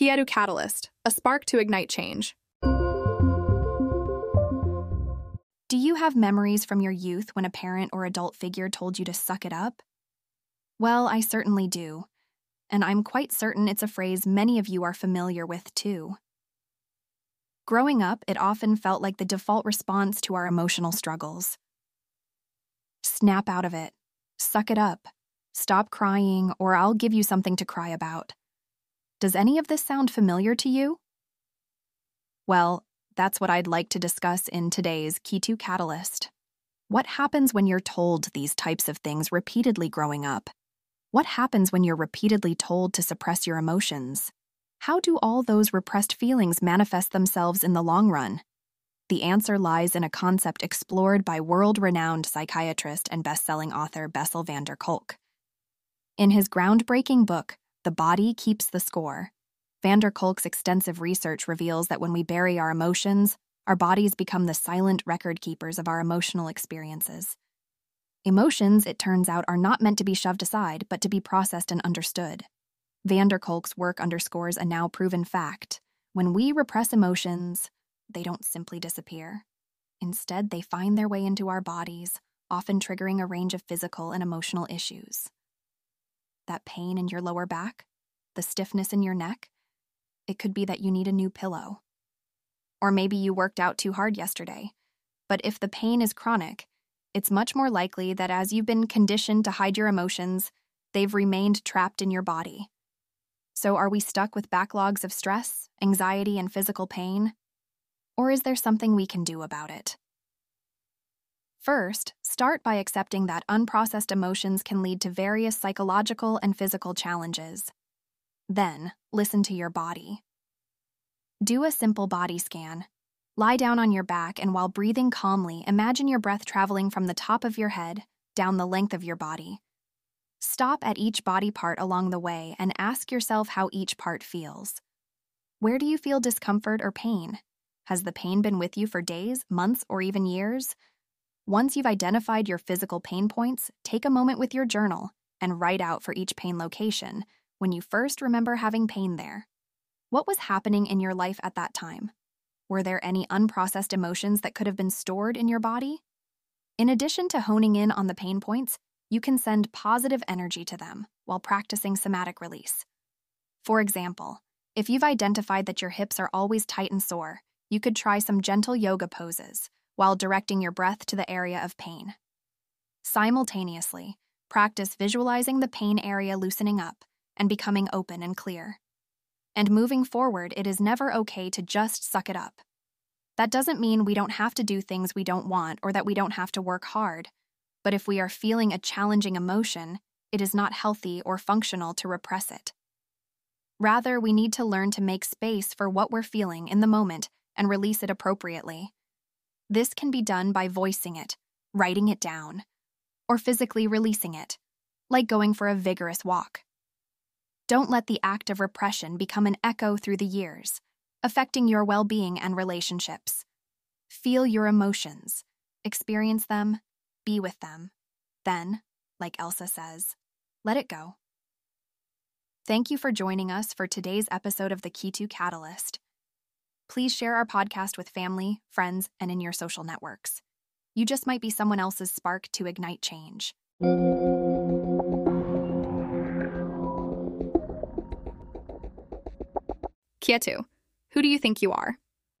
Kyetu Catalyst, a spark to ignite change. Do you have memories from your youth when a parent or adult figure told you to suck it up? Well, I certainly do. And I'm quite certain it's a phrase many of you are familiar with too. Growing up, it often felt like the default response to our emotional struggles. Snap out of it. Suck it up. Stop crying, or I'll give you something to cry about. Does any of this sound familiar to you? Well, that's what I'd like to discuss in today's Kyetu Catalyst. What happens when you're told these types of things repeatedly growing up? What happens when you're repeatedly told to suppress your emotions? How do all those repressed feelings manifest themselves in the long run? The answer lies in a concept explored by world renowned psychiatrist and best selling author Bessel van der Kolk. In his groundbreaking book, The Body Keeps the Score, van der Kolk's extensive research reveals that when we bury our emotions, our bodies become the silent record keepers of our emotional experiences. Emotions, it turns out, are not meant to be shoved aside, but to be processed and understood. Van der Kolk's work underscores a now proven fact. When we repress emotions, they don't simply disappear. Instead, they find their way into our bodies, often triggering a range of physical and emotional issues. That pain in your lower back, the stiffness in your neck, it could be that you need a new pillow. Or maybe you worked out too hard yesterday. But if the pain is chronic, it's much more likely that as you've been conditioned to hide your emotions, they've remained trapped in your body. So, are we stuck with backlogs of stress, anxiety, and physical pain? Or is there something we can do about it? First, start by accepting that unprocessed emotions can lead to various psychological and physical challenges. Then, listen to your body. Do a simple body scan. Lie down on your back and while breathing calmly, imagine your breath traveling from the top of your head down the length of your body. Stop at each body part along the way and ask yourself how each part feels. Where do you feel discomfort or pain? Has the pain been with you for days, months, or even years? Once you've identified your physical pain points, take a moment with your journal and write out for each pain location when you first remember having pain there. What was happening in your life at that time? Were there any unprocessed emotions that could have been stored in your body? In addition to honing in on the pain points, you can send positive energy to them while practicing somatic release. For example, if you've identified that your hips are always tight and sore, you could try some gentle yoga poses while directing your breath to the area of pain. Simultaneously, practice visualizing the pain area loosening up and becoming open and clear. And moving forward, it is never okay to just suck it up. That doesn't mean we don't have to do things we don't want or that we don't have to work hard. But if we are feeling a challenging emotion, it is not healthy or functional to repress it. Rather, we need to learn to make space for what we're feeling in the moment and release it appropriately. This can be done by voicing it, writing it down, or physically releasing it, like going for a vigorous walk. Don't let the act of repression become an echo through the years, affecting your well being and relationships. Feel your emotions, experience them, be with them. Then, like Elsa says, let it go. Thank you for joining us for today's episode of the Kyetu Catalyst please share our podcast with family, friends, and in your social networks. You just might be someone else's spark to ignite change. Kyetu, who do you think you are?